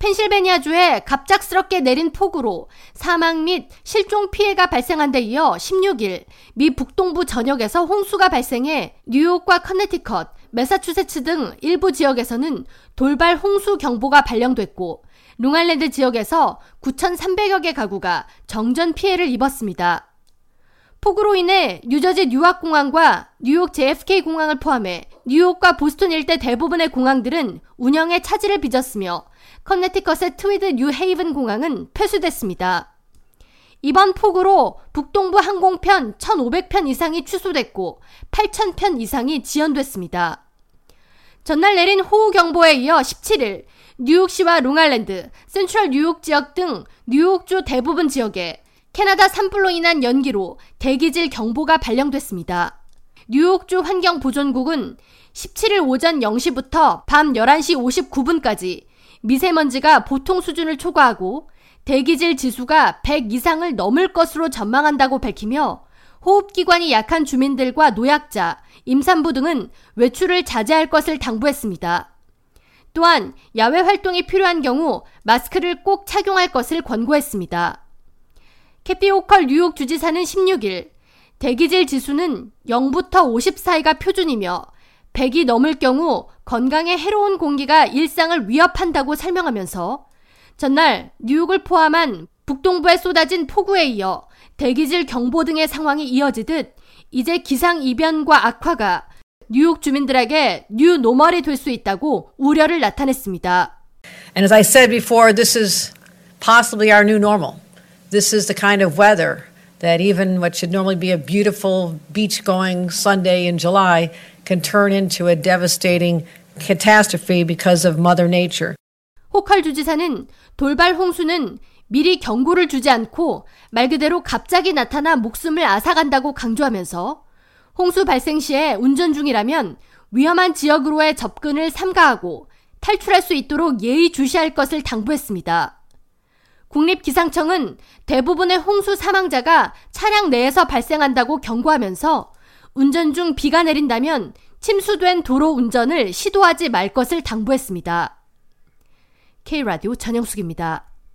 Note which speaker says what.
Speaker 1: 펜실베니아주에 갑작스럽게 내린 폭우로 사망 및 실종 피해가 발생한 데 이어 16일 미 북동부 전역에서 홍수가 발생해 뉴욕과 커네티컷, 메사추세츠 등 일부 지역에서는 돌발 홍수 경보가 발령됐고 롱아일랜드 지역에서 9,300여 개 가구가 정전 피해를 입었습니다. 폭우로 인해 뉴저지 뉴왁공항과 뉴욕 JFK 공항을 포함해 뉴욕과 보스턴 일대 대부분의 공항들은 운영에 차질을 빚었으며 커네티컷의 트위드 뉴헤이븐 공항은 폐쇄됐습니다. 이번 폭우로 북동부 항공편 1,500편 이상이 취소됐고 8,000편 이상이 지연됐습니다. 전날 내린 호우경보에 이어 17일 뉴욕시와 롱아일랜드, 센트럴 뉴욕 지역 등 뉴욕주 대부분 지역에 캐나다 산불로 인한 연기로 대기질 경보가 발령됐습니다. 뉴욕주 환경보존국은 17일 오전 0시부터 밤 11시 59분까지 미세먼지가 보통 수준을 초과하고 대기질 지수가 100 이상을 넘을 것으로 전망한다고 밝히며 호흡기관이 약한 주민들과 노약자, 임산부 등은 외출을 자제할 것을 당부했습니다. 또한 야외 활동이 필요한 경우 마스크를 꼭 착용할 것을 권고했습니다. 캐피 오컬 뉴욕 주지사는 16일 대기질 지수는 0부터 50 사이가 표준이며 100이 넘을 경우 건강에 해로운 공기가 일상을 위협한다고 설명하면서 전날 뉴욕을 포함한 북동부에 쏟아진 폭우에 이어 대기질 경보 등의 상황이 이어지듯 이제 기상 이변과 악화가 뉴욕 주민들에게 new normal이 될 수 있다고 우려를 나타냈습니다.
Speaker 2: And as I said before, this is possibly our new normal. This is the kind of weather that even what should normally be a beautiful beach going Sunday in July can turn into a devastating catastrophe because of Mother Nature.
Speaker 1: 호컬 주지사는 돌발 홍수는 미리 경고를 주지 않고 말 그대로 갑자기 나타나 목숨을 앗아간다고 강조하면서 홍수 발생 시에 운전 중이라면 위험한 지역으로의 접근을 삼가하고 탈출할 수 있도록 예의 주시할 것을 당부했습니다. 국립기상청은 대부분의 홍수 사망자가 차량 내에서 발생한다고 경고하면서 운전 중 비가 내린다면 침수된 도로 운전을 시도하지 말 것을 당부했습니다. K라디오 전영숙입니다.